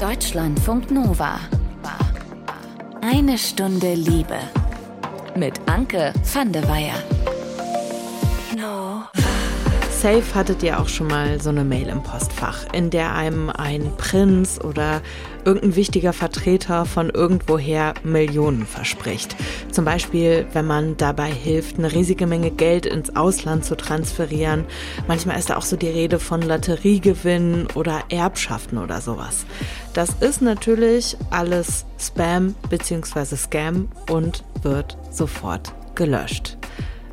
Deutschlandfunk Nova. Eine Stunde Liebe. Mit Anke van de Weyer. Safe hattet ihr auch schon mal so eine Mail im Postfach, in der einem ein Prinz oder irgendein wichtiger Vertreter von irgendwoher Millionen verspricht. Zum Beispiel, wenn man dabei hilft, eine riesige Menge Geld ins Ausland zu transferieren. Manchmal ist da auch so die Rede von Lotteriegewinnen oder Erbschaften oder sowas. Das ist natürlich alles Spam bzw. Scam und wird sofort gelöscht.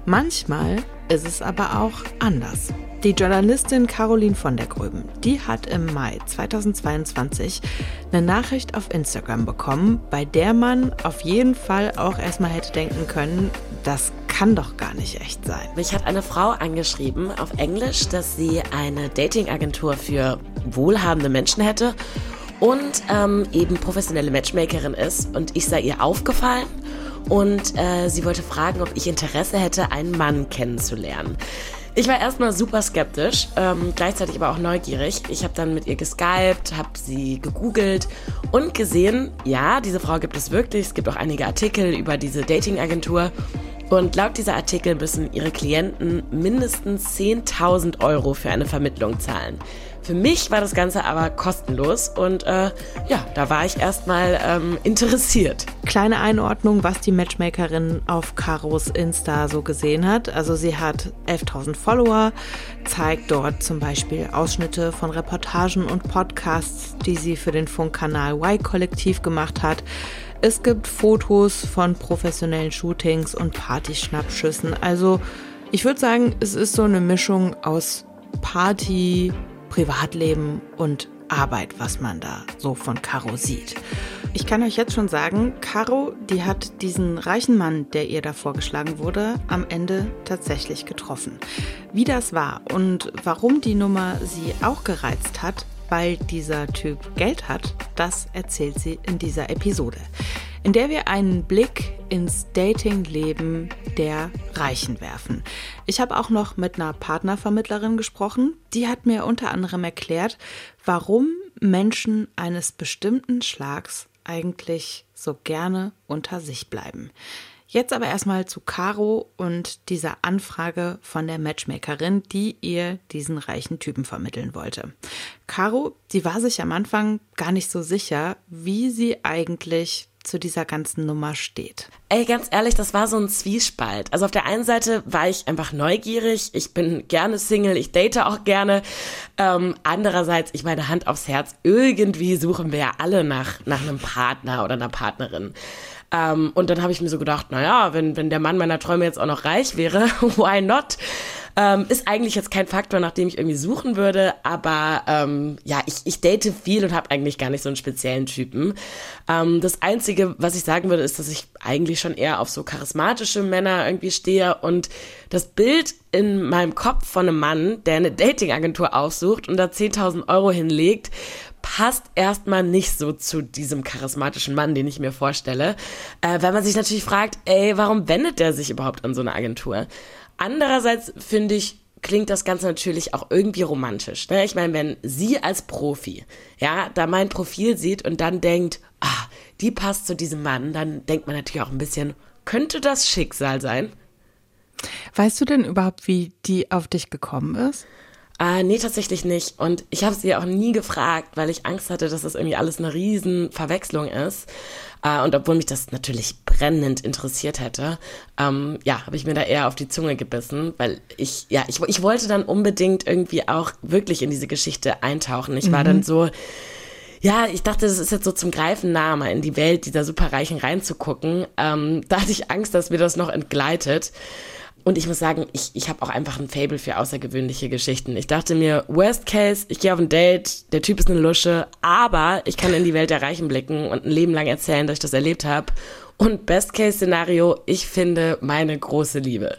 Manchmal ist es aber auch anders. Die Journalistin Caroline von der Gröben, die hat im Mai 2022 eine Nachricht auf Instagram bekommen, bei der man auf jeden Fall auch erstmal hätte denken können, das kann doch gar nicht echt sein. Mich hat eine Frau angeschrieben auf Englisch, dass sie eine Datingagentur für wohlhabende Menschen hätte und ähm, eben professionelle Matchmakerin ist und ich sei ihr aufgefallen und äh, sie wollte fragen, ob ich Interesse hätte, einen Mann kennenzulernen. Ich war erstmal super skeptisch, ähm, gleichzeitig aber auch neugierig. Ich habe dann mit ihr geskypt, habe sie gegoogelt und gesehen, ja, diese Frau gibt es wirklich. Es gibt auch einige Artikel über diese Datingagentur. Und laut dieser Artikel müssen ihre Klienten mindestens 10.000 Euro für eine Vermittlung zahlen. Für mich war das Ganze aber kostenlos und äh, ja, da war ich erstmal ähm, interessiert. Kleine Einordnung, was die Matchmakerin auf Karos Insta so gesehen hat. Also sie hat 11.000 Follower, zeigt dort zum Beispiel Ausschnitte von Reportagen und Podcasts, die sie für den Funkkanal Y-Kollektiv gemacht hat. Es gibt Fotos von professionellen Shootings und Partyschnappschüssen. Also ich würde sagen, es ist so eine Mischung aus Party, Privatleben und Arbeit, was man da so von Caro sieht. Ich kann euch jetzt schon sagen, Caro, die hat diesen reichen Mann, der ihr da vorgeschlagen wurde, am Ende tatsächlich getroffen. Wie das war und warum die Nummer sie auch gereizt hat, weil dieser Typ Geld hat, das erzählt sie in dieser Episode in der wir einen Blick ins Datingleben der Reichen werfen. Ich habe auch noch mit einer Partnervermittlerin gesprochen. Die hat mir unter anderem erklärt, warum Menschen eines bestimmten Schlags eigentlich so gerne unter sich bleiben. Jetzt aber erstmal zu Caro und dieser Anfrage von der Matchmakerin, die ihr diesen reichen Typen vermitteln wollte. Caro, die war sich am Anfang gar nicht so sicher, wie sie eigentlich zu dieser ganzen Nummer steht. Ey, ganz ehrlich, das war so ein Zwiespalt. Also auf der einen Seite war ich einfach neugierig, ich bin gerne Single, ich date auch gerne. Ähm, andererseits, ich meine Hand aufs Herz, irgendwie suchen wir ja alle nach, nach einem Partner oder einer Partnerin. Ähm, und dann habe ich mir so gedacht, naja, wenn, wenn der Mann meiner Träume jetzt auch noch reich wäre, why not? Ähm, ist eigentlich jetzt kein Faktor, nach dem ich irgendwie suchen würde, aber ähm, ja, ich, ich date viel und habe eigentlich gar nicht so einen speziellen Typen. Ähm, das Einzige, was ich sagen würde, ist, dass ich eigentlich schon eher auf so charismatische Männer irgendwie stehe und das Bild in meinem Kopf von einem Mann, der eine Datingagentur aufsucht und da 10.000 Euro hinlegt, passt erstmal nicht so zu diesem charismatischen Mann, den ich mir vorstelle. Äh, weil man sich natürlich fragt, ey, warum wendet der sich überhaupt an so eine Agentur? Andererseits finde ich, klingt das Ganze natürlich auch irgendwie romantisch. Ne? Ich meine, wenn sie als Profi, ja, da mein Profil sieht und dann denkt, ah, die passt zu diesem Mann, dann denkt man natürlich auch ein bisschen, könnte das Schicksal sein? Weißt du denn überhaupt, wie die auf dich gekommen ist? Äh, nee, tatsächlich nicht. Und ich habe sie auch nie gefragt, weil ich Angst hatte, dass das irgendwie alles eine riesen Verwechslung ist. Äh, und obwohl mich das natürlich brennend interessiert hätte, ähm, ja, habe ich mir da eher auf die Zunge gebissen, weil ich, ja, ich, ich wollte dann unbedingt irgendwie auch wirklich in diese Geschichte eintauchen. Ich war mhm. dann so, ja, ich dachte, das ist jetzt so zum Greifen nah, mal in die Welt dieser Superreichen reinzugucken. Ähm, da hatte ich Angst, dass mir das noch entgleitet. Und ich muss sagen, ich, ich habe auch einfach ein Fable für außergewöhnliche Geschichten. Ich dachte mir, Worst Case, ich gehe auf ein Date, der Typ ist eine Lusche, aber ich kann in die Welt der Reichen blicken und ein Leben lang erzählen, dass ich das erlebt habe. Und Best Case Szenario, ich finde meine große Liebe.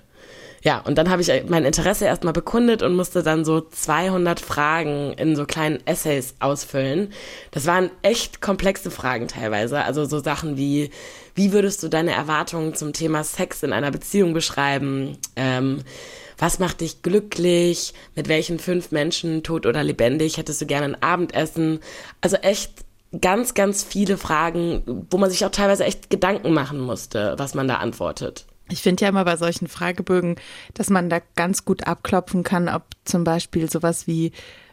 Ja, und dann habe ich mein Interesse erstmal bekundet und musste dann so 200 Fragen in so kleinen Essays ausfüllen. Das waren echt komplexe Fragen teilweise. Also so Sachen wie, wie würdest du deine Erwartungen zum Thema Sex in einer Beziehung beschreiben? Ähm, was macht dich glücklich? Mit welchen fünf Menschen, tot oder lebendig, hättest du gerne ein Abendessen? Also echt ganz, ganz viele Fragen, wo man sich auch teilweise echt Gedanken machen musste, was man da antwortet. Ich finde ja immer bei solchen Fragebögen, dass man da ganz gut abklopfen kann, ob zum Beispiel sowas wie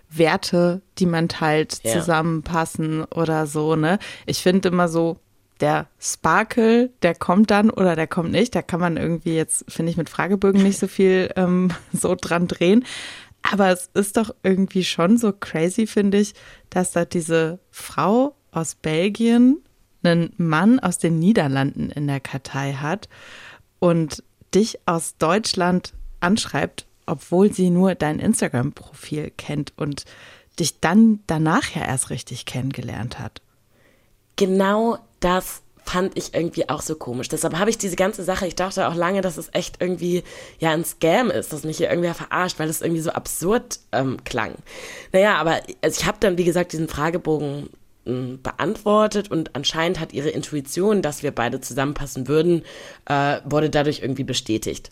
Werte, die man teilt, ja. zusammenpassen oder so, ne? Ich finde immer so, der Sparkle, der kommt dann oder der kommt nicht. Da kann man irgendwie jetzt, finde ich, mit Fragebögen nicht so viel ähm, so dran drehen. Aber es ist doch irgendwie schon so crazy, finde ich, dass da diese Frau aus Belgien einen Mann aus den Niederlanden in der Kartei hat und dich aus Deutschland anschreibt, obwohl sie nur dein Instagram-Profil kennt und dich dann danach ja erst richtig kennengelernt hat. Genau das fand ich irgendwie auch so komisch. Deshalb habe ich diese ganze Sache, ich dachte auch lange, dass es echt irgendwie ja ein Scam ist, dass mich hier irgendwer verarscht, weil es irgendwie so absurd ähm, klang. Naja, aber also ich habe dann, wie gesagt, diesen Fragebogen beantwortet und anscheinend hat ihre Intuition, dass wir beide zusammenpassen würden, äh, wurde dadurch irgendwie bestätigt.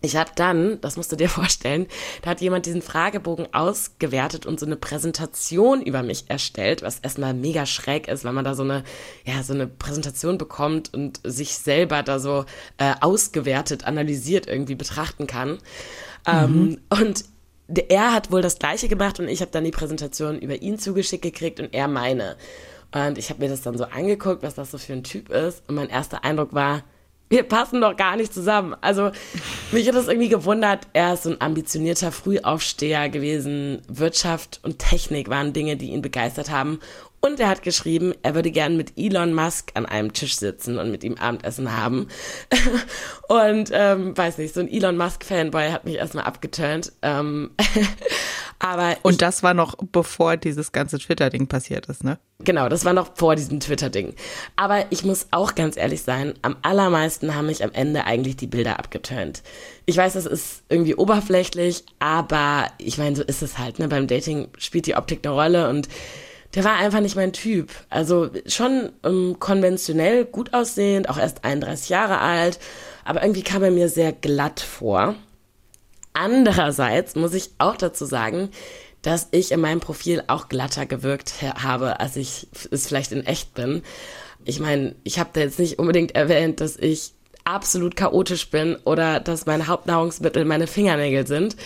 Ich habe dann, das musst du dir vorstellen, da hat jemand diesen Fragebogen ausgewertet und so eine Präsentation über mich erstellt, was erstmal mega schräg ist, wenn man da so eine, ja, so eine Präsentation bekommt und sich selber da so äh, ausgewertet, analysiert irgendwie betrachten kann. Ähm, mhm. Ähm, und er hat wohl das gleiche gemacht und ich habe dann die Präsentation über ihn zugeschickt gekriegt und er meine. Und ich habe mir das dann so angeguckt, was das so für ein Typ ist. Und mein erster Eindruck war, wir passen doch gar nicht zusammen. Also mich hat das irgendwie gewundert. Er ist so ein ambitionierter Frühaufsteher gewesen. Wirtschaft und Technik waren Dinge, die ihn begeistert haben. Und er hat geschrieben, er würde gern mit Elon Musk an einem Tisch sitzen und mit ihm Abendessen haben. und ähm, weiß nicht, so ein Elon Musk-Fanboy hat mich erstmal abgeturnt. Ähm, aber und ich, das war noch bevor dieses ganze Twitter-Ding passiert ist, ne? Genau, das war noch vor diesem Twitter-Ding. Aber ich muss auch ganz ehrlich sein, am allermeisten haben mich am Ende eigentlich die Bilder abgeturnt. Ich weiß, das ist irgendwie oberflächlich, aber ich meine, so ist es halt, ne? Beim Dating spielt die Optik eine Rolle und der war einfach nicht mein Typ. Also schon ähm, konventionell gut aussehend, auch erst 31 Jahre alt, aber irgendwie kam er mir sehr glatt vor. Andererseits muss ich auch dazu sagen, dass ich in meinem Profil auch glatter gewirkt habe, als ich es vielleicht in echt bin. Ich meine, ich habe da jetzt nicht unbedingt erwähnt, dass ich absolut chaotisch bin oder dass mein Hauptnahrungsmittel meine Fingernägel sind.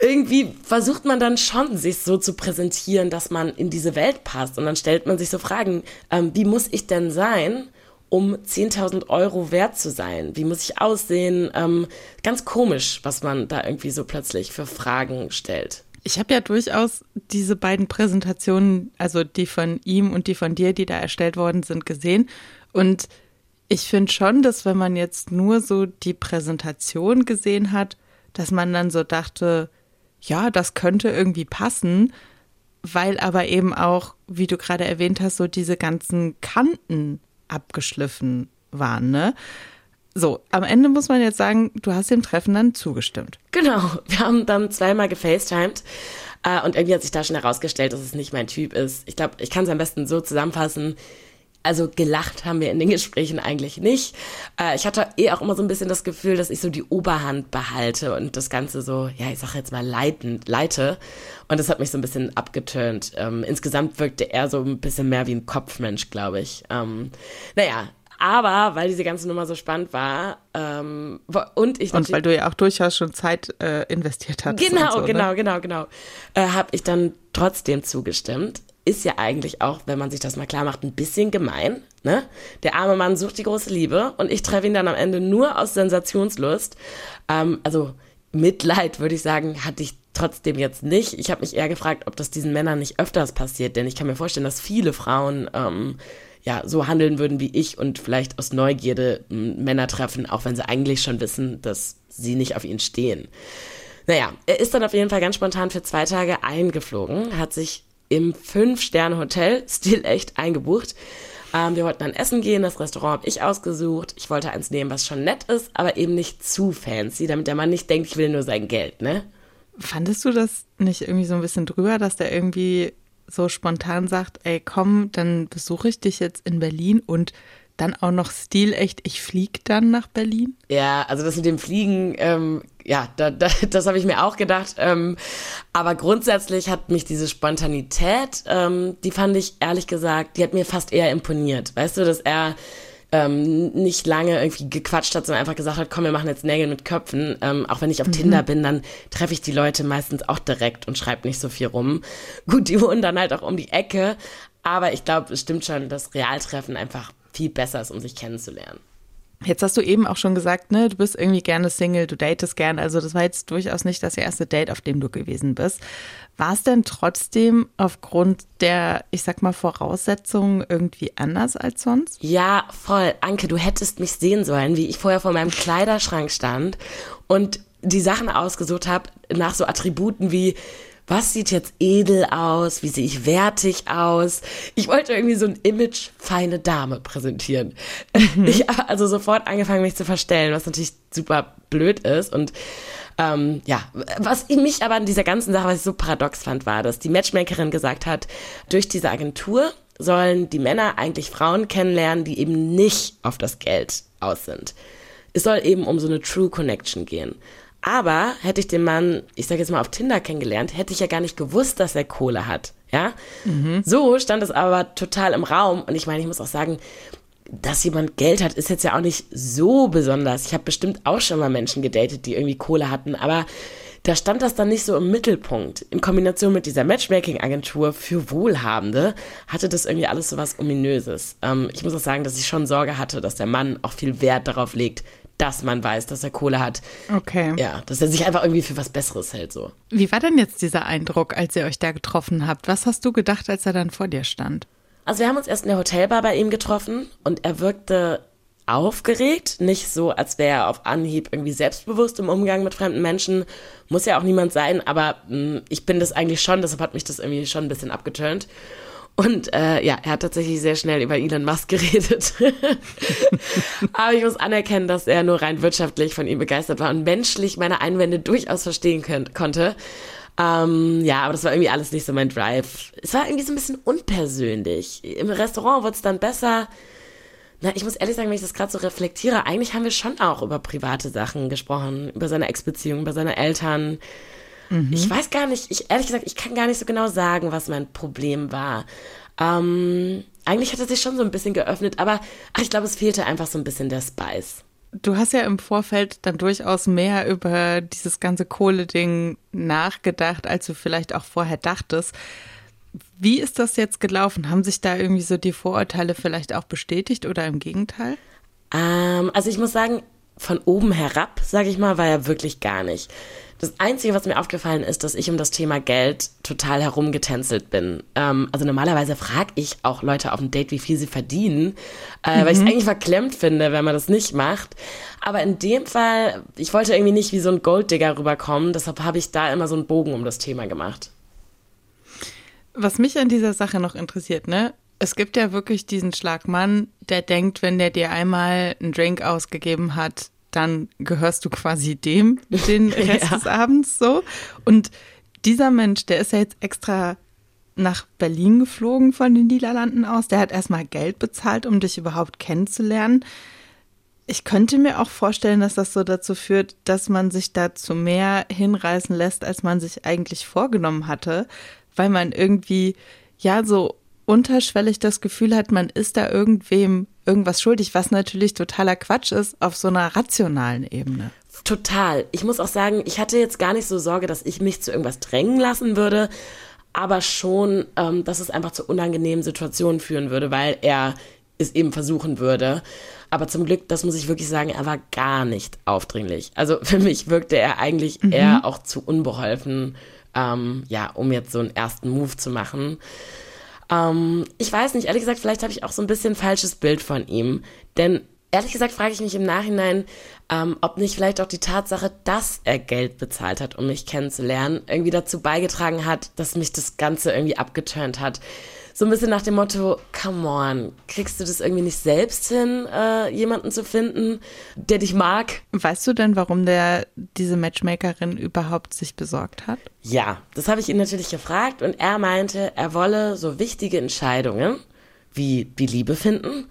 Irgendwie versucht man dann schon, sich so zu präsentieren, dass man in diese Welt passt. Und dann stellt man sich so Fragen, ähm, wie muss ich denn sein? um 10.000 Euro wert zu sein? Wie muss ich aussehen? Ähm, ganz komisch, was man da irgendwie so plötzlich für Fragen stellt. Ich habe ja durchaus diese beiden Präsentationen, also die von ihm und die von dir, die da erstellt worden sind, gesehen. Und ich finde schon, dass wenn man jetzt nur so die Präsentation gesehen hat, dass man dann so dachte, ja, das könnte irgendwie passen, weil aber eben auch, wie du gerade erwähnt hast, so diese ganzen Kanten abgeschliffen waren, ne? So, am Ende muss man jetzt sagen, du hast dem Treffen dann zugestimmt. Genau, wir haben dann zweimal gefacetimed äh, und irgendwie hat sich da schon herausgestellt, dass es nicht mein Typ ist. Ich glaube, ich kann es am besten so zusammenfassen also gelacht haben wir in den Gesprächen eigentlich nicht. Äh, ich hatte eh auch immer so ein bisschen das Gefühl, dass ich so die Oberhand behalte und das Ganze so, ja, ich sag jetzt mal leiten, leite. Und das hat mich so ein bisschen abgetönt. Ähm, insgesamt wirkte er so ein bisschen mehr wie ein Kopfmensch, glaube ich. Ähm, naja, aber weil diese ganze Nummer so spannend war ähm, und ich und weil du ja auch durchaus schon Zeit äh, investiert hast. Genau, so, ne? genau, genau, genau, äh, habe ich dann trotzdem zugestimmt ist ja eigentlich auch, wenn man sich das mal klar macht, ein bisschen gemein. Ne? Der arme Mann sucht die große Liebe und ich treffe ihn dann am Ende nur aus Sensationslust. Ähm, also Mitleid, würde ich sagen, hatte ich trotzdem jetzt nicht. Ich habe mich eher gefragt, ob das diesen Männern nicht öfters passiert, denn ich kann mir vorstellen, dass viele Frauen ähm, ja so handeln würden wie ich und vielleicht aus Neugierde Männer treffen, auch wenn sie eigentlich schon wissen, dass sie nicht auf ihn stehen. Naja, er ist dann auf jeden Fall ganz spontan für zwei Tage eingeflogen, hat sich im Fünf-Sterne-Hotel, still echt eingebucht. Ähm, wir wollten dann essen gehen, das Restaurant habe ich ausgesucht. Ich wollte eins nehmen, was schon nett ist, aber eben nicht zu fancy, damit der Mann nicht denkt, ich will nur sein Geld, ne? Fandest du das nicht irgendwie so ein bisschen drüber, dass der irgendwie so spontan sagt, ey, komm, dann besuche ich dich jetzt in Berlin und Dann auch noch stilecht, ich fliege dann nach Berlin. Ja, also das mit dem Fliegen, ähm, ja, da, da, das habe ich mir auch gedacht. Ähm, aber grundsätzlich hat mich diese Spontanität, ähm, die fand ich ehrlich gesagt, die hat mir fast eher imponiert. Weißt du, dass er ähm, nicht lange irgendwie gequatscht hat, sondern einfach gesagt hat, komm, wir machen jetzt Nägel mit Köpfen. Ähm, auch wenn ich auf mhm. Tinder bin, dann treffe ich die Leute meistens auch direkt und schreibe nicht so viel rum. Gut, die wohnen dann halt auch um die Ecke, aber ich glaube, es stimmt schon, dass Realtreffen einfach viel besser ist, um sich kennenzulernen. Jetzt hast du eben auch schon gesagt, ne, du bist irgendwie gerne Single, du datest gerne. Also das war jetzt durchaus nicht das erste Date, auf dem du gewesen bist. War es denn trotzdem aufgrund der, ich sag mal, Voraussetzungen irgendwie anders als sonst? Ja, voll. Anke, du hättest mich sehen sollen, wie ich vorher vor meinem Kleiderschrank stand und die Sachen ausgesucht habe nach so Attributen wie was sieht jetzt edel aus, wie sehe ich wertig aus. Ich wollte irgendwie so ein Image feine Dame präsentieren. Mhm. Ich habe also sofort angefangen, mich zu verstellen, was natürlich super blöd ist und ähm, ja, was mich aber an dieser ganzen Sache, was ich so paradox fand, war, dass die Matchmakerin gesagt hat, durch diese Agentur sollen die Männer eigentlich Frauen kennenlernen, die eben nicht auf das Geld aus sind. Es soll eben um so eine True Connection gehen. Aber hätte ich den Mann, ich sage jetzt mal auf Tinder kennengelernt, hätte ich ja gar nicht gewusst, dass er Kohle hat. Ja, mhm. so stand es aber total im Raum. Und ich meine, ich muss auch sagen, dass jemand Geld hat, ist jetzt ja auch nicht so besonders. Ich habe bestimmt auch schon mal Menschen gedatet, die irgendwie Kohle hatten, aber da stand das dann nicht so im Mittelpunkt. In Kombination mit dieser Matchmaking-Agentur für Wohlhabende hatte das irgendwie alles so was Ominöses. Ähm, ich muss auch sagen, dass ich schon Sorge hatte, dass der Mann auch viel Wert darauf legt, dass man weiß, dass er Kohle hat. Okay. Ja, dass er sich einfach irgendwie für was Besseres hält, so. Wie war denn jetzt dieser Eindruck, als ihr euch da getroffen habt? Was hast du gedacht, als er dann vor dir stand? Also wir haben uns erst in der Hotelbar bei ihm getroffen und er wirkte aufgeregt, nicht so, als wäre er auf Anhieb irgendwie selbstbewusst im Umgang mit fremden Menschen. Muss ja auch niemand sein, aber mh, hm, ich bin das eigentlich schon, deshalb hat mich das irgendwie schon ein bisschen abgeturnt. Und äh, ja, er hat tatsächlich sehr schnell über Elon Musk geredet. aber ich muss anerkennen, dass er nur rein wirtschaftlich von ihm begeistert war und menschlich meine Einwände durchaus verstehen könnt, konnte. Ähm, ja, aber das war irgendwie alles nicht so mein Drive. Es war irgendwie so ein bisschen unpersönlich. Im Restaurant wurde es dann besser. Na, ich muss ehrlich sagen, wenn ich das gerade so reflektiere, eigentlich haben wir schon auch über private Sachen gesprochen, über seine Ex-Beziehung, über seine Eltern. Mhm. Ich weiß gar nicht, ich ehrlich gesagt, ich kann gar nicht so genau sagen, was mein Problem war. Ähm, eigentlich hat er sich schon so ein bisschen geöffnet, aber ach, ich glaube, es fehlte einfach so ein bisschen der Spice. Du hast ja im Vorfeld dann durchaus mehr über dieses ganze Kohle-Ding nachgedacht, als du vielleicht auch vorher dachtest. Wie ist das jetzt gelaufen? Haben sich da irgendwie so die Vorurteile vielleicht auch bestätigt oder im Gegenteil? Ähm, also ich muss sagen, von oben herab, sage ich mal, war er wirklich gar nicht. Das Einzige, was mir aufgefallen ist, dass ich um das Thema Geld total herumgetänzelt bin. Ähm, also normalerweise frage ich auch Leute auf dem Date, wie viel sie verdienen, äh, mhm. weil ich es eigentlich verklemmt finde, wenn man das nicht macht. Aber in dem Fall, ich wollte irgendwie nicht wie so ein Golddigger rüberkommen, deshalb habe ich da immer so einen Bogen um das Thema gemacht. Was mich an dieser Sache noch interessiert, ne? Es gibt ja wirklich diesen Schlagmann, der denkt, wenn der dir einmal einen Drink ausgegeben hat, dann gehörst du quasi dem den Rest ja. des Abends so. Und dieser Mensch, der ist ja jetzt extra nach Berlin geflogen von den Niederlanden aus. Der hat erstmal Geld bezahlt, um dich überhaupt kennenzulernen. Ich könnte mir auch vorstellen, dass das so dazu führt, dass man sich dazu mehr hinreißen lässt, als man sich eigentlich vorgenommen hatte, weil man irgendwie ja so unterschwellig das Gefühl hat, man ist da irgendwem irgendwas schuldig, was natürlich totaler Quatsch ist auf so einer rationalen Ebene. Total. Ich muss auch sagen, ich hatte jetzt gar nicht so Sorge, dass ich mich zu irgendwas drängen lassen würde, aber schon, ähm, dass es einfach zu unangenehmen Situationen führen würde, weil er es eben versuchen würde. Aber zum Glück, das muss ich wirklich sagen, er war gar nicht aufdringlich. Also für mich wirkte er eigentlich mhm. eher auch zu unbeholfen, ähm, ja, um jetzt so einen ersten Move zu machen. Ähm, ich weiß nicht, ehrlich gesagt, vielleicht habe ich auch so ein bisschen falsches Bild von ihm. Denn ehrlich gesagt frage ich mich im Nachhinein, ähm, ob nicht vielleicht auch die Tatsache, dass er Geld bezahlt hat, um mich kennenzulernen, irgendwie dazu beigetragen hat, dass mich das Ganze irgendwie abgeturnt hat so ein bisschen nach dem Motto, come on, kriegst du das irgendwie nicht selbst hin, äh, jemanden zu finden, der dich mag? Weißt du denn, warum der diese Matchmakerin überhaupt sich besorgt hat? Ja, das habe ich ihn natürlich gefragt und er meinte, er wolle so wichtige Entscheidungen wie die Liebe finden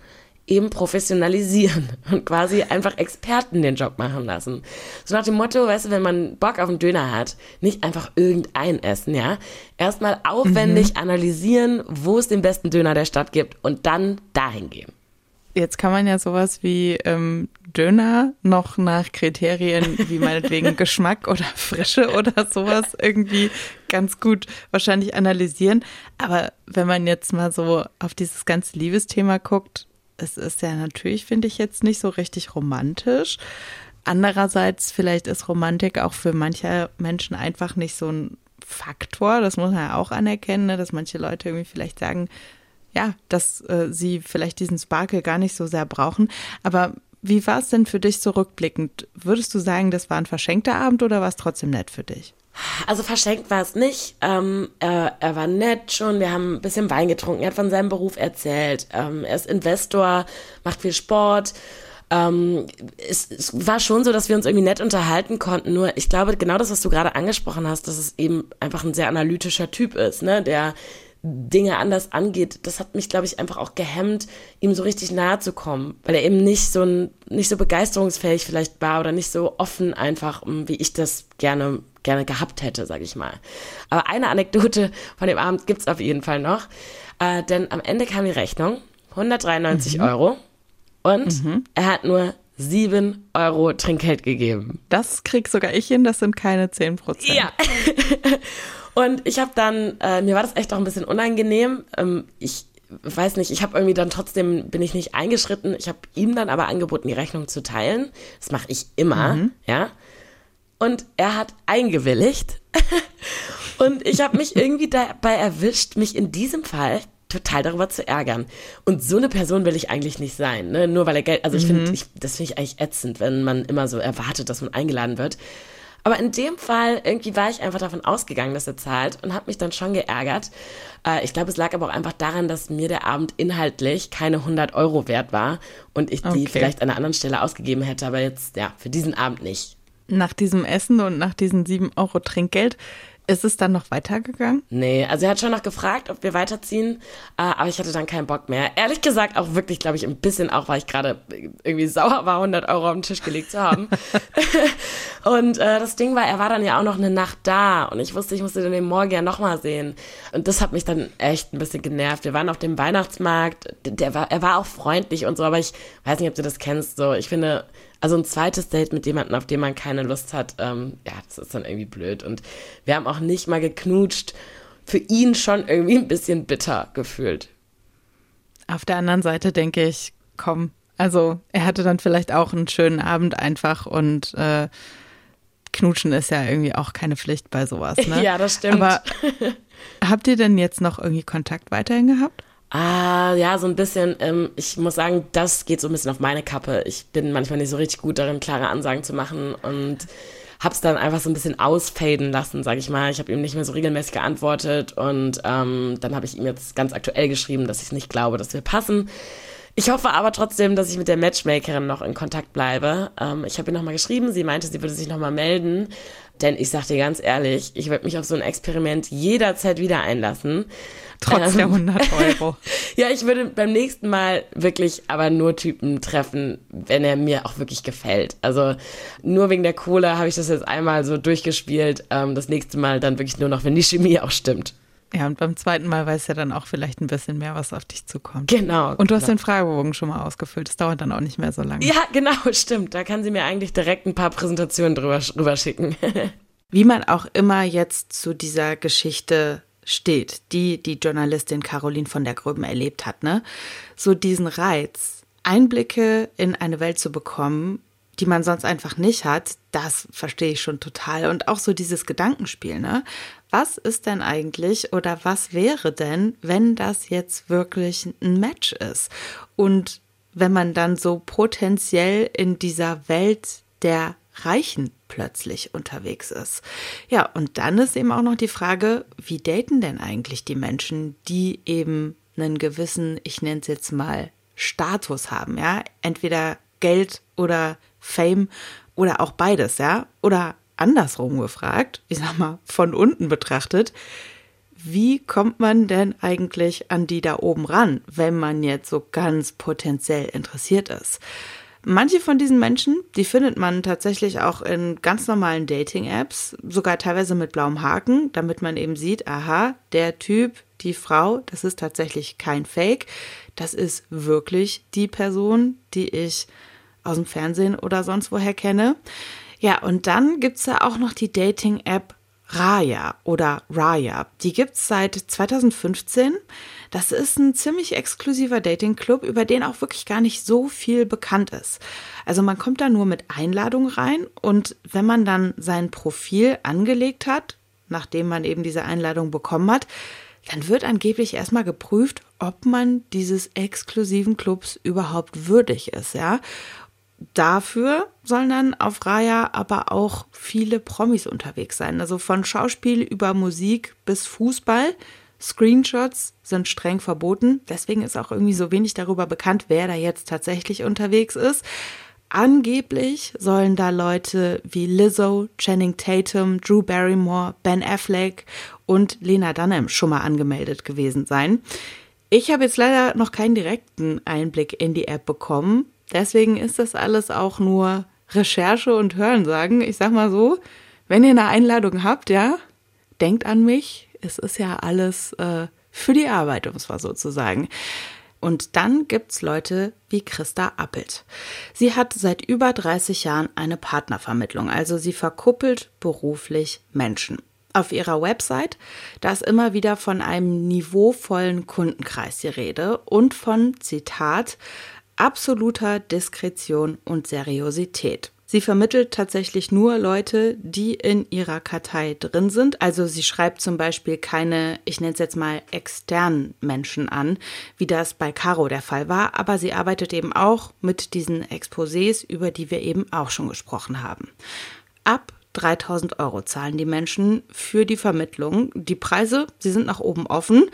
eben professionalisieren und quasi einfach Experten den Job machen lassen. So nach dem Motto, weißt du, wenn man Bock auf einen Döner hat, nicht einfach irgendein essen, ja. Erstmal aufwendig mhm. analysieren, wo es den besten Döner der Stadt gibt und dann dahin gehen. Jetzt kann man ja sowas wie ähm, Döner noch nach Kriterien wie meinetwegen Geschmack oder Frische oder sowas irgendwie ganz gut wahrscheinlich analysieren. Aber wenn man jetzt mal so auf dieses ganze Liebesthema guckt, es ist ja natürlich, finde ich, jetzt nicht so richtig romantisch. Andererseits, vielleicht ist Romantik auch für manche Menschen einfach nicht so ein Faktor. Das muss man ja auch anerkennen, ne? dass manche Leute irgendwie vielleicht sagen, ja, dass äh, sie vielleicht diesen Sparkle gar nicht so sehr brauchen. Aber wie war es denn für dich so rückblickend? Würdest du sagen, das war ein verschenkter Abend oder war es trotzdem nett für dich? Also verschenkt war es nicht. Ähm, er, er, war nett schon. Wir haben ein bisschen Wein getrunken. Er hat von seinem Beruf erzählt. Ähm, er ist Investor, macht viel Sport. Ähm, es, es, war schon so, dass wir uns irgendwie nett unterhalten konnten. Nur ich glaube, genau das, was du gerade angesprochen hast, dass es eben einfach ein sehr analytischer Typ ist, ne? Der Dinge anders angeht, das hat mich, glaube ich, einfach auch gehemmt, ihm so richtig nahe zu kommen, weil er eben nicht so ein, nicht so begeisterungsfähig vielleicht war oder nicht so offen einfach, wie ich das gerne, gerne gehabt hätte, sage ich mal. Aber eine Anekdote von dem Abend gibt's auf jeden Fall noch, äh, denn am Ende kam die Rechnung, 193 mhm. Euro und mhm. er hat nur 7 Euro Trinkgeld gegeben. Das krieg sogar ich hin, das sind keine 10 Prozent. Ja. Und ich habe dann, äh, mir war das echt auch ein bisschen unangenehm. Ähm, ich weiß nicht, ich habe irgendwie dann trotzdem, bin ich nicht eingeschritten. Ich habe ihm dann aber angeboten, die Rechnung zu teilen. Das mache ich immer, mhm. ja. Und er hat eingewilligt. und ich habe mich irgendwie dabei erwischt, mich in diesem Fall total darüber zu ärgern. Und so eine Person will ich eigentlich nicht sein, ne? Nur weil er Geld, also ich finde, mhm. das finde ich eigentlich ätzend, wenn man immer so erwartet, dass man eingeladen wird. Aber in dem Fall irgendwie war ich einfach davon ausgegangen, dass er zahlt und habe mich dann schon geärgert. Äh, ich glaube, es lag aber auch einfach daran, dass mir der Abend inhaltlich keine 100 Euro wert war und ich die okay. vielleicht an einer anderen Stelle ausgegeben hätte, aber jetzt ja für diesen Abend nicht. Nach diesem Essen und nach diesen 7 Euro Trinkgeld ist es dann noch weitergegangen? Nee, also er hat schon noch gefragt, ob wir weiterziehen, äh, aber ich hatte dann keinen Bock mehr. Ehrlich gesagt auch wirklich, glaube ich, ein bisschen auch, weil ich gerade irgendwie sauer war, 100 Euro auf den Tisch gelegt zu haben. und äh, das Ding war, er war dann ja auch noch eine Nacht da und ich wusste, ich musste den morgen ja nochmal sehen. Und das hat mich dann echt ein bisschen genervt. Wir waren auf dem Weihnachtsmarkt, der war, er war auch freundlich und so, aber ich weiß nicht, ob du das kennst, so, ich finde, also ein zweites Date mit jemandem, auf den man keine Lust hat, ähm, ja, das ist dann irgendwie blöd. Und wir haben auch nicht mal geknutscht. Für ihn schon irgendwie ein bisschen bitter gefühlt. Auf der anderen Seite denke ich, komm, also er hatte dann vielleicht auch einen schönen Abend einfach und äh, Knutschen ist ja irgendwie auch keine Pflicht bei sowas. Ne? Ja, das stimmt. Aber habt ihr denn jetzt noch irgendwie Kontakt weiterhin gehabt? Ah, ja, so ein bisschen. Ähm, ich muss sagen, das geht so ein bisschen auf meine Kappe. Ich bin manchmal nicht so richtig gut darin, klare Ansagen zu machen und hab's dann einfach so ein bisschen ausfaden lassen, sag ich mal. Ich habe ihm nicht mehr so regelmäßig geantwortet und ähm, dann habe ich ihm jetzt ganz aktuell geschrieben, dass ich nicht glaube, dass wir passen. Ich hoffe aber trotzdem, dass ich mit der Matchmakerin noch in Kontakt bleibe. Ähm, ich habe ihr nochmal geschrieben, sie meinte, sie würde sich nochmal melden. Denn ich sag dir ganz ehrlich, ich würde mich auf so ein Experiment jederzeit wieder einlassen. Trotz ähm, der 100 Euro. ja, ich würde beim nächsten Mal wirklich aber nur Typen treffen, wenn er mir auch wirklich gefällt. Also nur wegen der Kohle habe ich das jetzt einmal so durchgespielt. Ähm, das nächste Mal dann wirklich nur noch, wenn die Chemie auch stimmt. Ja, und beim zweiten Mal weiß ja dann auch vielleicht ein bisschen mehr, was auf dich zukommt. Genau. Und du hast genau. den Fragebogen schon mal ausgefüllt. Das dauert dann auch nicht mehr so lange. Ja, genau, stimmt. Da kann sie mir eigentlich direkt ein paar Präsentationen drüber, drüber schicken. Wie man auch immer jetzt zu dieser Geschichte steht, die die Journalistin Caroline von der Gröben erlebt hat, ne? So diesen Reiz, Einblicke in eine Welt zu bekommen, die man sonst einfach nicht hat, das verstehe ich schon total. Und auch so dieses Gedankenspiel, ne? Was ist denn eigentlich oder was wäre denn, wenn das jetzt wirklich ein Match ist? Und wenn man dann so potenziell in dieser Welt der Reichen plötzlich unterwegs ist. Ja, und dann ist eben auch noch die Frage, wie daten denn eigentlich die Menschen, die eben einen gewissen, ich nenne es jetzt mal, Status haben, ja? Entweder Geld oder Fame oder auch beides, ja? Oder andersrum gefragt, ich sag mal, von unten betrachtet, wie kommt man denn eigentlich an die da oben ran, wenn man jetzt so ganz potenziell interessiert ist? Manche von diesen Menschen, die findet man tatsächlich auch in ganz normalen Dating-Apps, sogar teilweise mit blauem Haken, damit man eben sieht, aha, der Typ, die Frau, das ist tatsächlich kein Fake, das ist wirklich die Person, die ich aus dem Fernsehen oder sonst woher kenne. Ja, und dann gibt's da auch noch die Dating-App Raya oder Raya. Die gibt's seit 2015. Das ist ein ziemlich exklusiver Dating-Club, über den auch wirklich gar nicht so viel bekannt ist. Also man kommt da nur mit Einladung rein und wenn man dann sein Profil angelegt hat, nachdem man eben diese Einladung bekommen hat, dann wird angeblich erstmal geprüft, ob man dieses exklusiven Clubs überhaupt würdig ist, ja. Dafür sollen dann auf Raya aber auch viele Promis unterwegs sein. Also von Schauspiel über Musik bis Fußball. Screenshots sind streng verboten. Deswegen ist auch irgendwie so wenig darüber bekannt, wer da jetzt tatsächlich unterwegs ist. Angeblich sollen da Leute wie Lizzo, Channing Tatum, Drew Barrymore, Ben Affleck und Lena Dunham schon mal angemeldet gewesen sein. Ich habe jetzt leider noch keinen direkten Einblick in die App bekommen. Deswegen ist das alles auch nur Recherche und Hörensagen. Ich sag mal so, wenn ihr eine Einladung habt, ja, denkt an mich. Es ist ja alles äh, für die Arbeit, um es mal so zu sagen. Und dann gibt's Leute wie Christa Appelt. Sie hat seit über 30 Jahren eine Partnervermittlung, also sie verkuppelt beruflich Menschen. Auf ihrer Website, da ist immer wieder von einem niveauvollen Kundenkreis die Rede und von, Zitat, absoluter Diskretion und Seriosität. Sie vermittelt tatsächlich nur Leute, die in ihrer Kartei drin sind. Also sie schreibt zum Beispiel keine, ich nenne es jetzt mal externen Menschen an, wie das bei Caro der Fall war, aber sie arbeitet eben auch mit diesen Exposés, über die wir eben auch schon gesprochen haben. Ab 3000 Euro zahlen die Menschen für die Vermittlung. Die Preise, sie sind nach oben offen.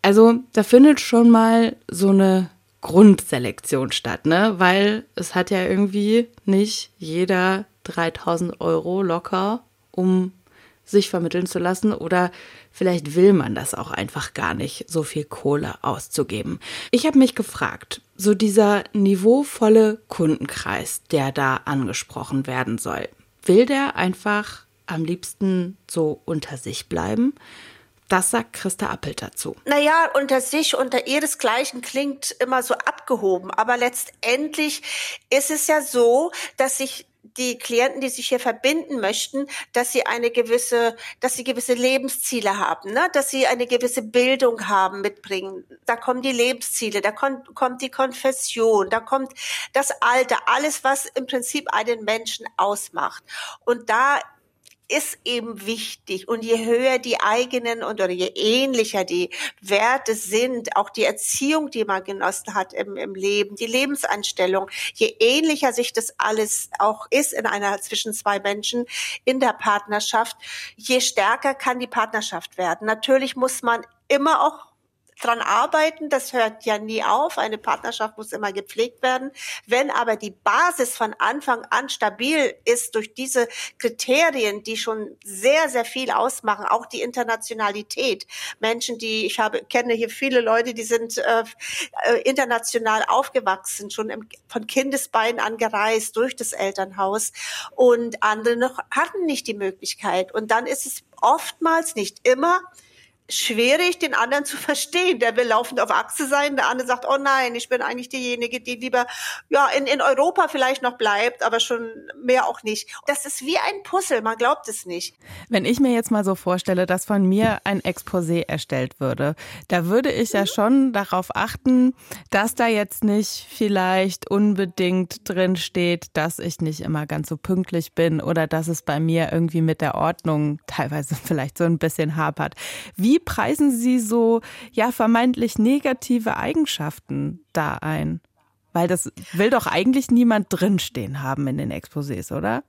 Also da findet schon mal so eine Grundselektion statt, ne? Weil es hat ja irgendwie nicht jeder 3000 Euro locker, um sich vermitteln zu lassen oder vielleicht will man das auch einfach gar nicht, so viel Kohle auszugeben. Ich habe mich gefragt, so dieser niveauvolle Kundenkreis, der da angesprochen werden soll, will der einfach am liebsten so unter sich bleiben? Das sagt Christa Appelt dazu. Naja, unter sich, unter ihresgleichen klingt immer so abgehoben. Aber letztendlich ist es ja so, dass sich die Klienten, die sich hier verbinden möchten, dass sie eine gewisse, dass sie gewisse Lebensziele haben, ne? dass sie eine gewisse Bildung haben, mitbringen. Da kommen die Lebensziele, da kommt, kommt die Konfession, da kommt das Alter, alles, was im Prinzip einen Menschen ausmacht. Und da ist eben wichtig. Und je höher die eigenen und oder je ähnlicher die Werte sind, auch die Erziehung, die man genossen hat im, im Leben, die Lebenseinstellung, je ähnlicher sich das alles auch ist in einer zwischen zwei Menschen in der Partnerschaft, je stärker kann die Partnerschaft werden. Natürlich muss man immer auch dran arbeiten, das hört ja nie auf. Eine Partnerschaft muss immer gepflegt werden. Wenn aber die Basis von Anfang an stabil ist durch diese Kriterien, die schon sehr, sehr viel ausmachen, auch die Internationalität. Menschen, die ich habe, kenne hier viele Leute, die sind äh, äh international aufgewachsen, schon im, von Kindesbeinen an gereist durch das Elternhaus und andere noch hatten nicht die Möglichkeit. Und dann ist es oftmals nicht immer schwierig, den anderen zu verstehen. Der will laufend auf Achse sein, der andere sagt, oh nein, ich bin eigentlich diejenige, die lieber ja in, in Europa vielleicht noch bleibt, aber schon mehr auch nicht. Das ist wie ein Puzzle, man glaubt es nicht. Wenn ich mir jetzt mal so vorstelle, dass von mir ein Exposé erstellt würde, da würde ich ja schon darauf achten, dass da jetzt nicht vielleicht unbedingt drin steht, dass ich nicht immer ganz so pünktlich bin oder dass es bei mir irgendwie mit der Ordnung teilweise vielleicht so ein bisschen hapert. Wie wie preisen Sie so ja vermeintlich negative Eigenschaften da ein? Weil das will doch eigentlich niemand drinstehen haben in den Exposés, oder?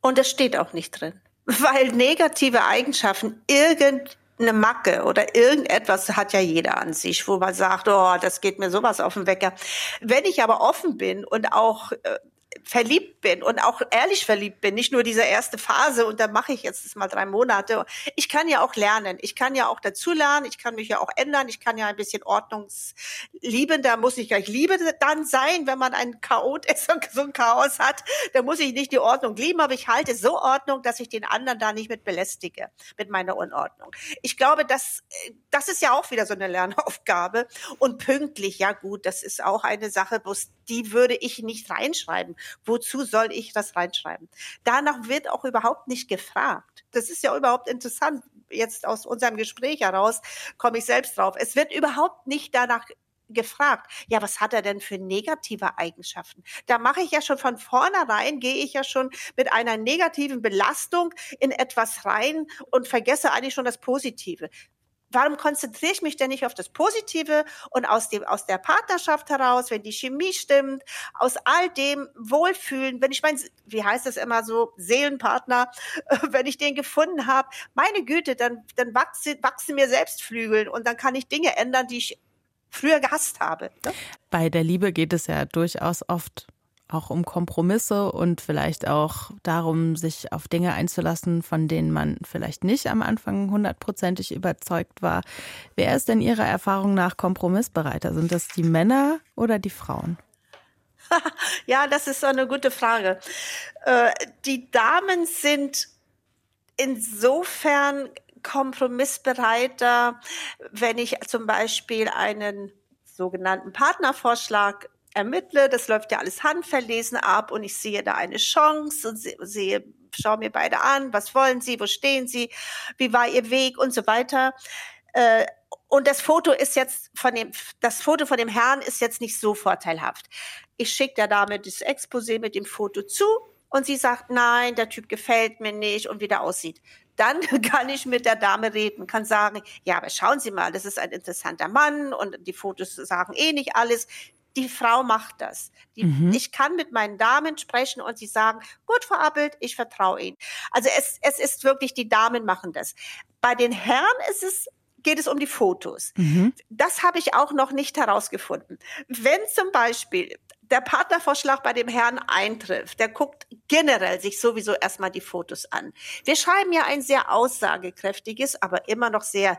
Und es steht auch nicht drin. Weil negative Eigenschaften irgendeine Macke oder irgendetwas hat ja jeder an sich, wo man sagt, oh, das geht mir sowas auf den Wecker. Wenn ich aber offen bin und auch äh, verliebt bin und auch ehrlich verliebt bin, nicht nur diese erste Phase und dann mache ich jetzt mal drei Monate. Ich kann ja auch lernen, ich kann ja auch dazulernen, ich kann mich ja auch ändern, ich kann ja ein bisschen ordnungsliebender, muss ich gleich Liebe dann sein, wenn man ein Chaot ist und so ein Chaos hat, dann muss ich nicht die Ordnung lieben, aber ich halte so Ordnung, dass ich den anderen da nicht mit belästige, mit meiner Unordnung. Ich glaube, das, das ist ja auch wieder so eine Lernaufgabe und pünktlich, ja gut, das ist auch eine Sache, die würde ich nicht reinschreiben. Wozu soll ich das reinschreiben? Danach wird auch überhaupt nicht gefragt. Das ist ja überhaupt interessant. Jetzt aus unserem Gespräch heraus komme ich selbst drauf. Es wird überhaupt nicht danach gefragt, ja, was hat er denn für negative Eigenschaften? Da mache ich ja schon von vornherein, gehe ich ja schon mit einer negativen Belastung in etwas rein und vergesse eigentlich schon das Positive warum konzentriere ich mich denn nicht auf das Positive und aus dem, aus der Partnerschaft heraus, wenn die Chemie stimmt, aus all dem Wohlfühlen, wenn ich mein, wie heißt es immer so, Seelenpartner, wenn ich den gefunden habe, meine Güte, dann, dann wachsen, wachsen mir selbst Flügeln und dann kann ich Dinge ändern, die ich früher gehasst habe. Ne? Bei der Liebe geht es ja durchaus oft auch um Kompromisse und vielleicht auch darum, sich auf Dinge einzulassen, von denen man vielleicht nicht am Anfang hundertprozentig überzeugt war. Wer ist denn Ihrer Erfahrung nach kompromissbereiter? Sind das die Männer oder die Frauen? ja, das ist eine gute Frage. Äh, die Damen sind insofern kompromissbereiter, wenn ich zum Beispiel einen sogenannten Partnervorschlag ermittle, das läuft ja alles handverlesen ab und ich sehe da eine Chance und sehe, schaue mir beide an, was wollen sie, wo stehen sie, wie war ihr Weg und so weiter. Äh, und das Foto ist jetzt von dem, das Foto von dem Herrn ist jetzt nicht so vorteilhaft. Ich schicke der Dame das Exposé mit dem Foto zu und sie sagt, nein, der Typ gefällt mir nicht und wie der aussieht. Dann kann ich mit der Dame reden, kann sagen, ja, aber schauen Sie mal, das ist ein interessanter Mann und die Fotos sagen eh nicht alles die Frau macht das. Die, mhm. Ich kann mit meinen Damen sprechen und sie sagen, gut, Frau Appelt, ich vertraue Ihnen. Also es, es ist wirklich, die Damen machen das. Bei den Herren ist es geht es um die Fotos. Mhm. Das habe ich auch noch nicht herausgefunden. Wenn zum Beispiel der Partnervorschlag bei dem Herrn eintrifft, der guckt generell sich sowieso erstmal die Fotos an. Wir schreiben ja ein sehr aussagekräftiges, aber immer noch sehr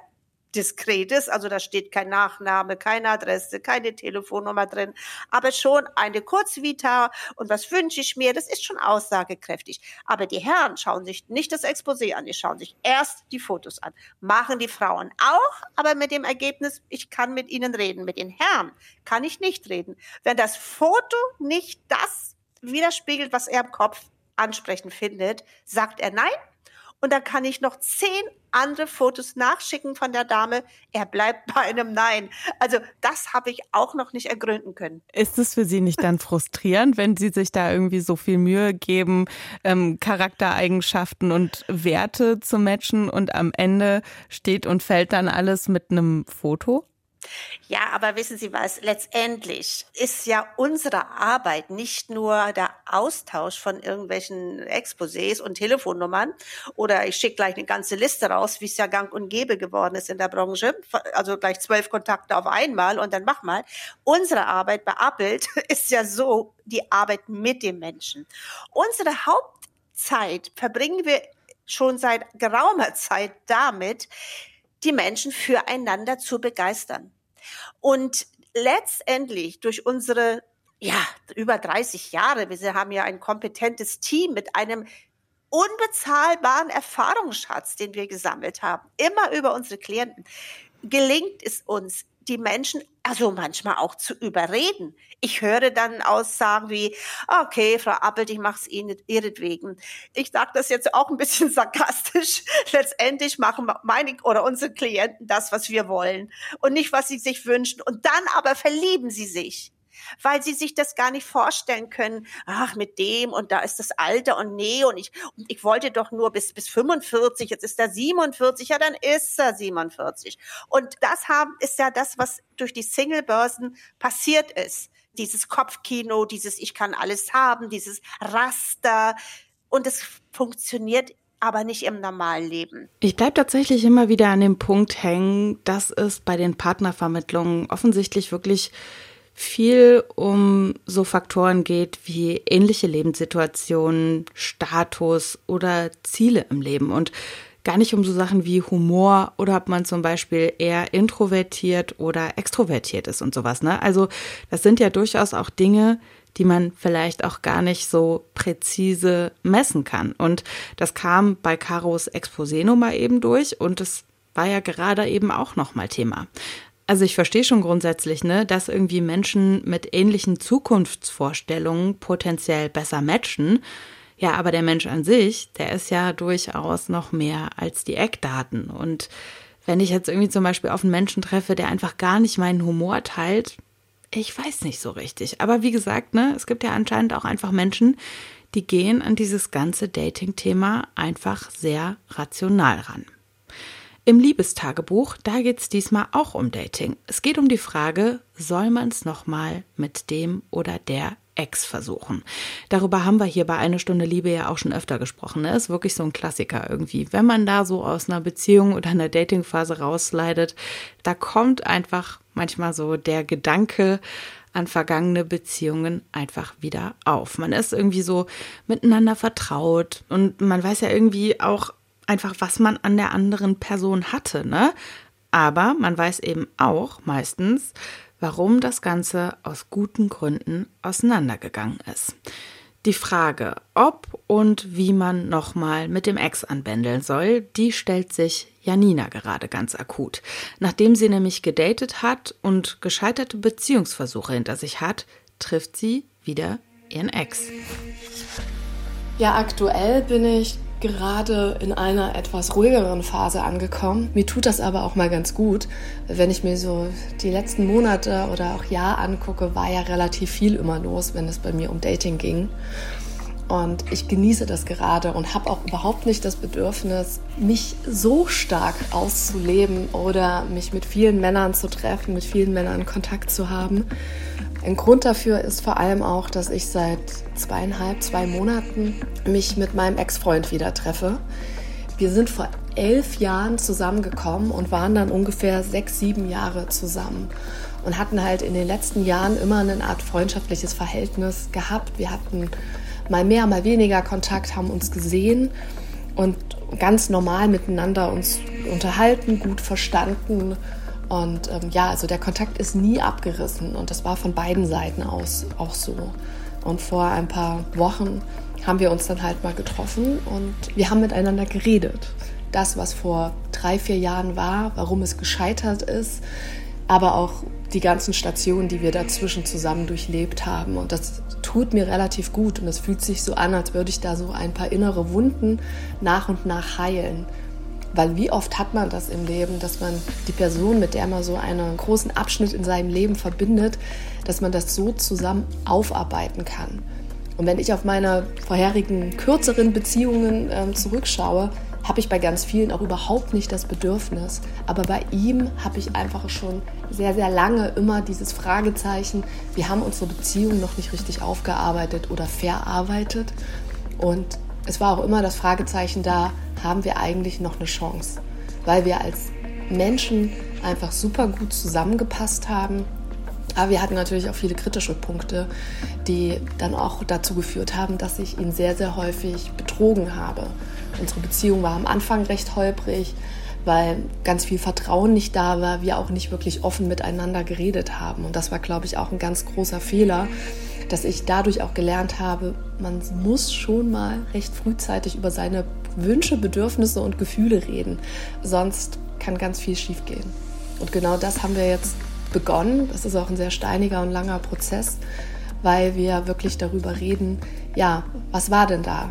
diskretes, also da steht kein Nachname, keine Adresse, keine Telefonnummer drin, aber schon eine Kurzvita und was wünsche ich mir, das ist schon aussagekräftig. Aber die Herren schauen sich nicht das Exposé an, die schauen sich erst die Fotos an. Machen die Frauen auch, aber mit dem Ergebnis, ich kann mit ihnen reden. Mit den Herren kann ich nicht reden. Wenn das Foto nicht das widerspiegelt, was er im Kopf ansprechend findet, sagt er nein und dann kann ich noch zehn andere Fotos nachschicken von der Dame. Er bleibt bei einem Nein. Also das habe ich auch noch nicht ergründen können. Ist es für Sie nicht dann frustrierend, wenn Sie sich da irgendwie so viel Mühe geben, ähm, Charaktereigenschaften und Werte zu matchen und am Ende steht und fällt dann alles mit einem Foto? Ja, aber wissen Sie was, letztendlich ist ja unsere Arbeit nicht nur der Austausch von irgendwelchen Exposés und Telefonnummern oder ich schicke gleich eine ganze Liste raus, wie es ja gang und gäbe geworden ist in der Branche, also gleich zwölf Kontakte auf einmal und dann mach mal. Unsere Arbeit bei Appelt ist ja so die Arbeit mit dem Menschen. Unsere Hauptzeit verbringen wir schon seit geraumer Zeit damit, die Menschen füreinander zu begeistern. Und letztendlich durch unsere ja, über 30 Jahre, wir haben ja ein kompetentes Team mit einem unbezahlbaren Erfahrungsschatz, den wir gesammelt haben, immer über unsere Klienten, gelingt es uns, die Menschen also manchmal auch zu überreden. Ich höre dann Aussagen wie, okay, Frau Appelt, ich mache es Ihnen ihretwegen. Ich sage das jetzt auch ein bisschen sarkastisch. Letztendlich machen meine oder unsere Klienten das, was wir wollen und nicht, was sie sich wünschen. Und dann aber verlieben sie sich weil sie sich das gar nicht vorstellen können. Ach, mit dem und da ist das Alter und nee und ich, und ich wollte doch nur bis, bis 45, jetzt ist er 47, ja, dann ist er 47. Und das haben, ist ja das, was durch die Single-Börsen passiert ist. Dieses Kopfkino, dieses Ich kann alles haben, dieses Raster. Und es funktioniert aber nicht im normalen Leben. Ich bleibe tatsächlich immer wieder an dem Punkt hängen, dass es bei den Partnervermittlungen offensichtlich wirklich viel um so Faktoren geht wie ähnliche Lebenssituationen, Status oder Ziele im Leben und gar nicht um so Sachen wie Humor oder ob man zum Beispiel eher introvertiert oder extrovertiert ist und sowas. Ne? Also das sind ja durchaus auch Dinge, die man vielleicht auch gar nicht so präzise messen kann. Und das kam bei Caros Exposé mal eben durch und es war ja gerade eben auch nochmal Thema. Also ich verstehe schon grundsätzlich, ne, dass irgendwie Menschen mit ähnlichen Zukunftsvorstellungen potenziell besser matchen. Ja, aber der Mensch an sich, der ist ja durchaus noch mehr als die Eckdaten. Und wenn ich jetzt irgendwie zum Beispiel auf einen Menschen treffe, der einfach gar nicht meinen Humor teilt, ich weiß nicht so richtig. Aber wie gesagt, ne, es gibt ja anscheinend auch einfach Menschen, die gehen an dieses ganze Dating-Thema einfach sehr rational ran. Im Liebestagebuch, da geht es diesmal auch um Dating. Es geht um die Frage, soll man es nochmal mit dem oder der Ex versuchen. Darüber haben wir hier bei Eine Stunde Liebe ja auch schon öfter gesprochen. Ne? Ist wirklich so ein Klassiker irgendwie. Wenn man da so aus einer Beziehung oder einer Datingphase rausleidet, da kommt einfach manchmal so der Gedanke an vergangene Beziehungen einfach wieder auf. Man ist irgendwie so miteinander vertraut und man weiß ja irgendwie auch einfach, was man an der anderen Person hatte, ne? Aber man weiß eben auch meistens, warum das Ganze aus guten Gründen auseinandergegangen ist. Die Frage, ob und wie man nochmal mit dem Ex anbändeln soll, die stellt sich Janina gerade ganz akut. Nachdem sie nämlich gedatet hat und gescheiterte Beziehungsversuche hinter sich hat, trifft sie wieder ihren Ex. Ja, aktuell bin ich gerade in einer etwas ruhigeren Phase angekommen. Mir tut das aber auch mal ganz gut. Wenn ich mir so die letzten Monate oder auch Jahr angucke, war ja relativ viel immer los, wenn es bei mir um Dating ging. Und ich genieße das gerade und habe auch überhaupt nicht das Bedürfnis, mich so stark auszuleben oder mich mit vielen Männern zu treffen, mit vielen Männern Kontakt zu haben. Ein Grund dafür ist vor allem auch, dass ich seit zweieinhalb, zwei Monaten mich mit meinem Ex-Freund wieder treffe. Wir sind vor elf Jahren zusammengekommen und waren dann ungefähr sechs, sieben Jahre zusammen und hatten halt in den letzten Jahren immer eine Art freundschaftliches Verhältnis gehabt. Wir hatten mal mehr, mal weniger Kontakt, haben uns gesehen und ganz normal miteinander uns unterhalten, gut verstanden und ähm, ja, also der Kontakt ist nie abgerissen und das war von beiden Seiten aus auch so. Und vor ein paar Wochen haben wir uns dann halt mal getroffen und wir haben miteinander geredet. Das, was vor drei, vier Jahren war, warum es gescheitert ist, aber auch die ganzen Stationen, die wir dazwischen zusammen durchlebt haben. Und das tut mir relativ gut und es fühlt sich so an, als würde ich da so ein paar innere Wunden nach und nach heilen. Weil wie oft hat man das im Leben, dass man die Person, mit der man so einen großen Abschnitt in seinem Leben verbindet, dass man das so zusammen aufarbeiten kann. Und wenn ich auf meine vorherigen kürzeren Beziehungen äh, zurückschaue, habe ich bei ganz vielen auch überhaupt nicht das Bedürfnis. Aber bei ihm habe ich einfach schon sehr, sehr lange immer dieses Fragezeichen, wir haben unsere Beziehung noch nicht richtig aufgearbeitet oder verarbeitet. Und es war auch immer das Fragezeichen da, haben wir eigentlich noch eine Chance? Weil wir als Menschen einfach super gut zusammengepasst haben. Aber wir hatten natürlich auch viele kritische Punkte, die dann auch dazu geführt haben, dass ich ihn sehr, sehr häufig betrogen habe. Unsere Beziehung war am Anfang recht holprig, weil ganz viel Vertrauen nicht da war, wir auch nicht wirklich offen miteinander geredet haben. Und das war, glaube ich, auch ein ganz großer Fehler, dass ich dadurch auch gelernt habe, man muss schon mal recht frühzeitig über seine Wünsche, Bedürfnisse und Gefühle reden. Sonst kann ganz viel schiefgehen. Und genau das haben wir jetzt begonnen. Das ist auch ein sehr steiniger und langer Prozess, weil wir wirklich darüber reden, ja, was war denn da?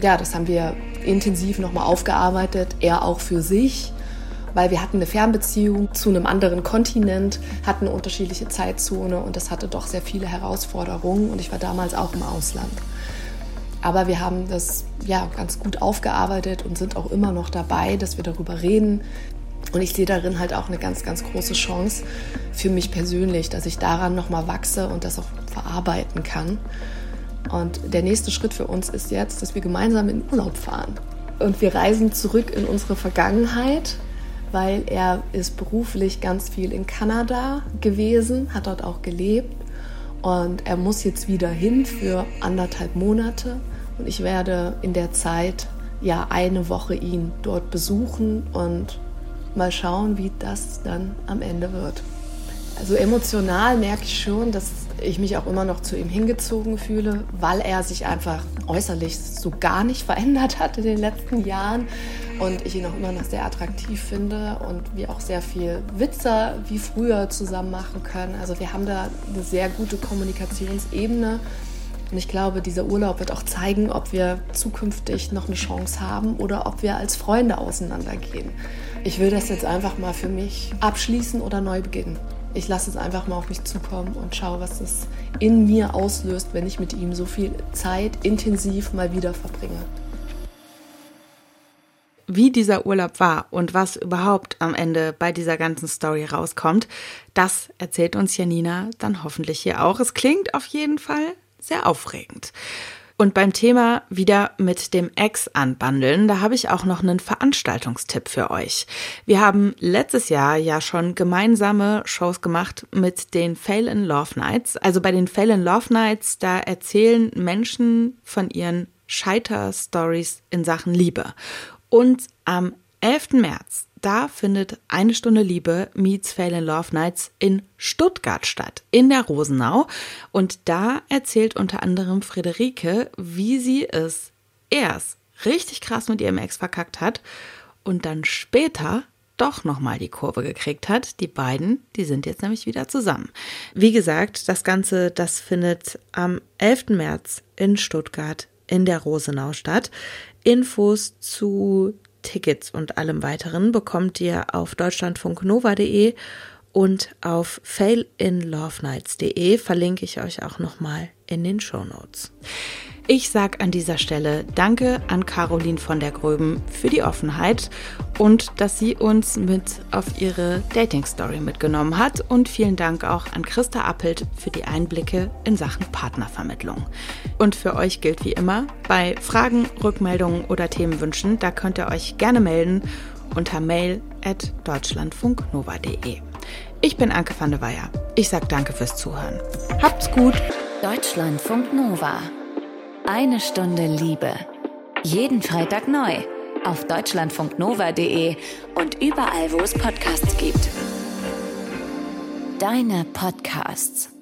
Ja, das haben wir intensiv nochmal aufgearbeitet, er auch für sich, weil wir hatten eine Fernbeziehung zu einem anderen Kontinent, hatten unterschiedliche Zeitzone und das hatte doch sehr viele Herausforderungen und ich war damals auch im Ausland. Aber wir haben das ja ganz gut aufgearbeitet und sind auch immer noch dabei, dass wir darüber reden. Und ich sehe darin halt auch eine ganz, ganz große Chance für mich persönlich, dass ich daran nochmal wachse und das auch verarbeiten kann. Und der nächste Schritt für uns ist jetzt, dass wir gemeinsam in Urlaub fahren. Und wir reisen zurück in unsere Vergangenheit, weil er ist beruflich ganz viel in Kanada gewesen, hat dort auch gelebt und er muss jetzt wieder hin für anderthalb Monate und ich werde in der Zeit ja eine Woche ihn dort besuchen und mal schauen, wie das dann am Ende wird. Also emotional merke ich schon, dass ich mich auch immer noch zu ihm hingezogen fühle, weil er sich einfach äußerlich so gar nicht verändert hat in den letzten Jahren und ich ihn auch immer noch sehr attraktiv finde und wir auch sehr viel Witze wie früher zusammen machen können. Also wir haben da eine sehr gute Kommunikationsebene und ich glaube, dieser Urlaub wird auch zeigen, ob wir zukünftig noch eine Chance haben oder ob wir als Freunde auseinandergehen. Ich will das jetzt einfach mal für mich abschließen oder neu beginnen. Ich lasse es einfach mal auf mich zukommen und schaue, was es in mir auslöst, wenn ich mit ihm so viel Zeit intensiv mal wieder verbringe. Wie dieser Urlaub war und was überhaupt am Ende bei dieser ganzen Story rauskommt, das erzählt uns Janina dann hoffentlich hier auch. Es klingt auf jeden Fall sehr aufregend. Und beim Thema wieder mit dem Ex anbandeln, da habe ich auch noch einen Veranstaltungstipp für euch. Wir haben letztes Jahr ja schon gemeinsame Shows gemacht mit den Fail in Love Nights. Also bei den Fail in Love Nights, da erzählen Menschen von ihren Scheiter-Stories in Sachen Liebe. Und am 11. März, da findet eine Stunde Liebe meets Fail in Love Nights in Stuttgart statt, in der Rosenau. Und da erzählt unter anderem Friederike, wie sie es erst richtig krass mit ihrem Ex verkackt hat und dann später doch nochmal die Kurve gekriegt hat. Die beiden, die sind jetzt nämlich wieder zusammen. Wie gesagt, das Ganze, das findet am 11. März in Stuttgart in der Rosenau statt. Infos zu Tickets und allem weiteren bekommt ihr auf deutschlandfunknova.de und auf failinlovenights.de verlinke ich euch auch nochmal in den Show Notes. Ich sage an dieser Stelle Danke an Caroline von der Gröben für die Offenheit und dass sie uns mit auf ihre Dating-Story mitgenommen hat. Und vielen Dank auch an Christa Appelt für die Einblicke in Sachen Partnervermittlung. Und für euch gilt wie immer, bei Fragen, Rückmeldungen oder Themenwünschen, da könnt ihr euch gerne melden unter mail at deutschlandfunknova.de. Ich bin Anke van der Weyer. Ich sage danke fürs Zuhören. Habt's gut. Deutschlandfunk Nova. Eine Stunde Liebe. Jeden Freitag neu auf deutschlandfunknova.de und überall, wo es Podcasts gibt. Deine Podcasts.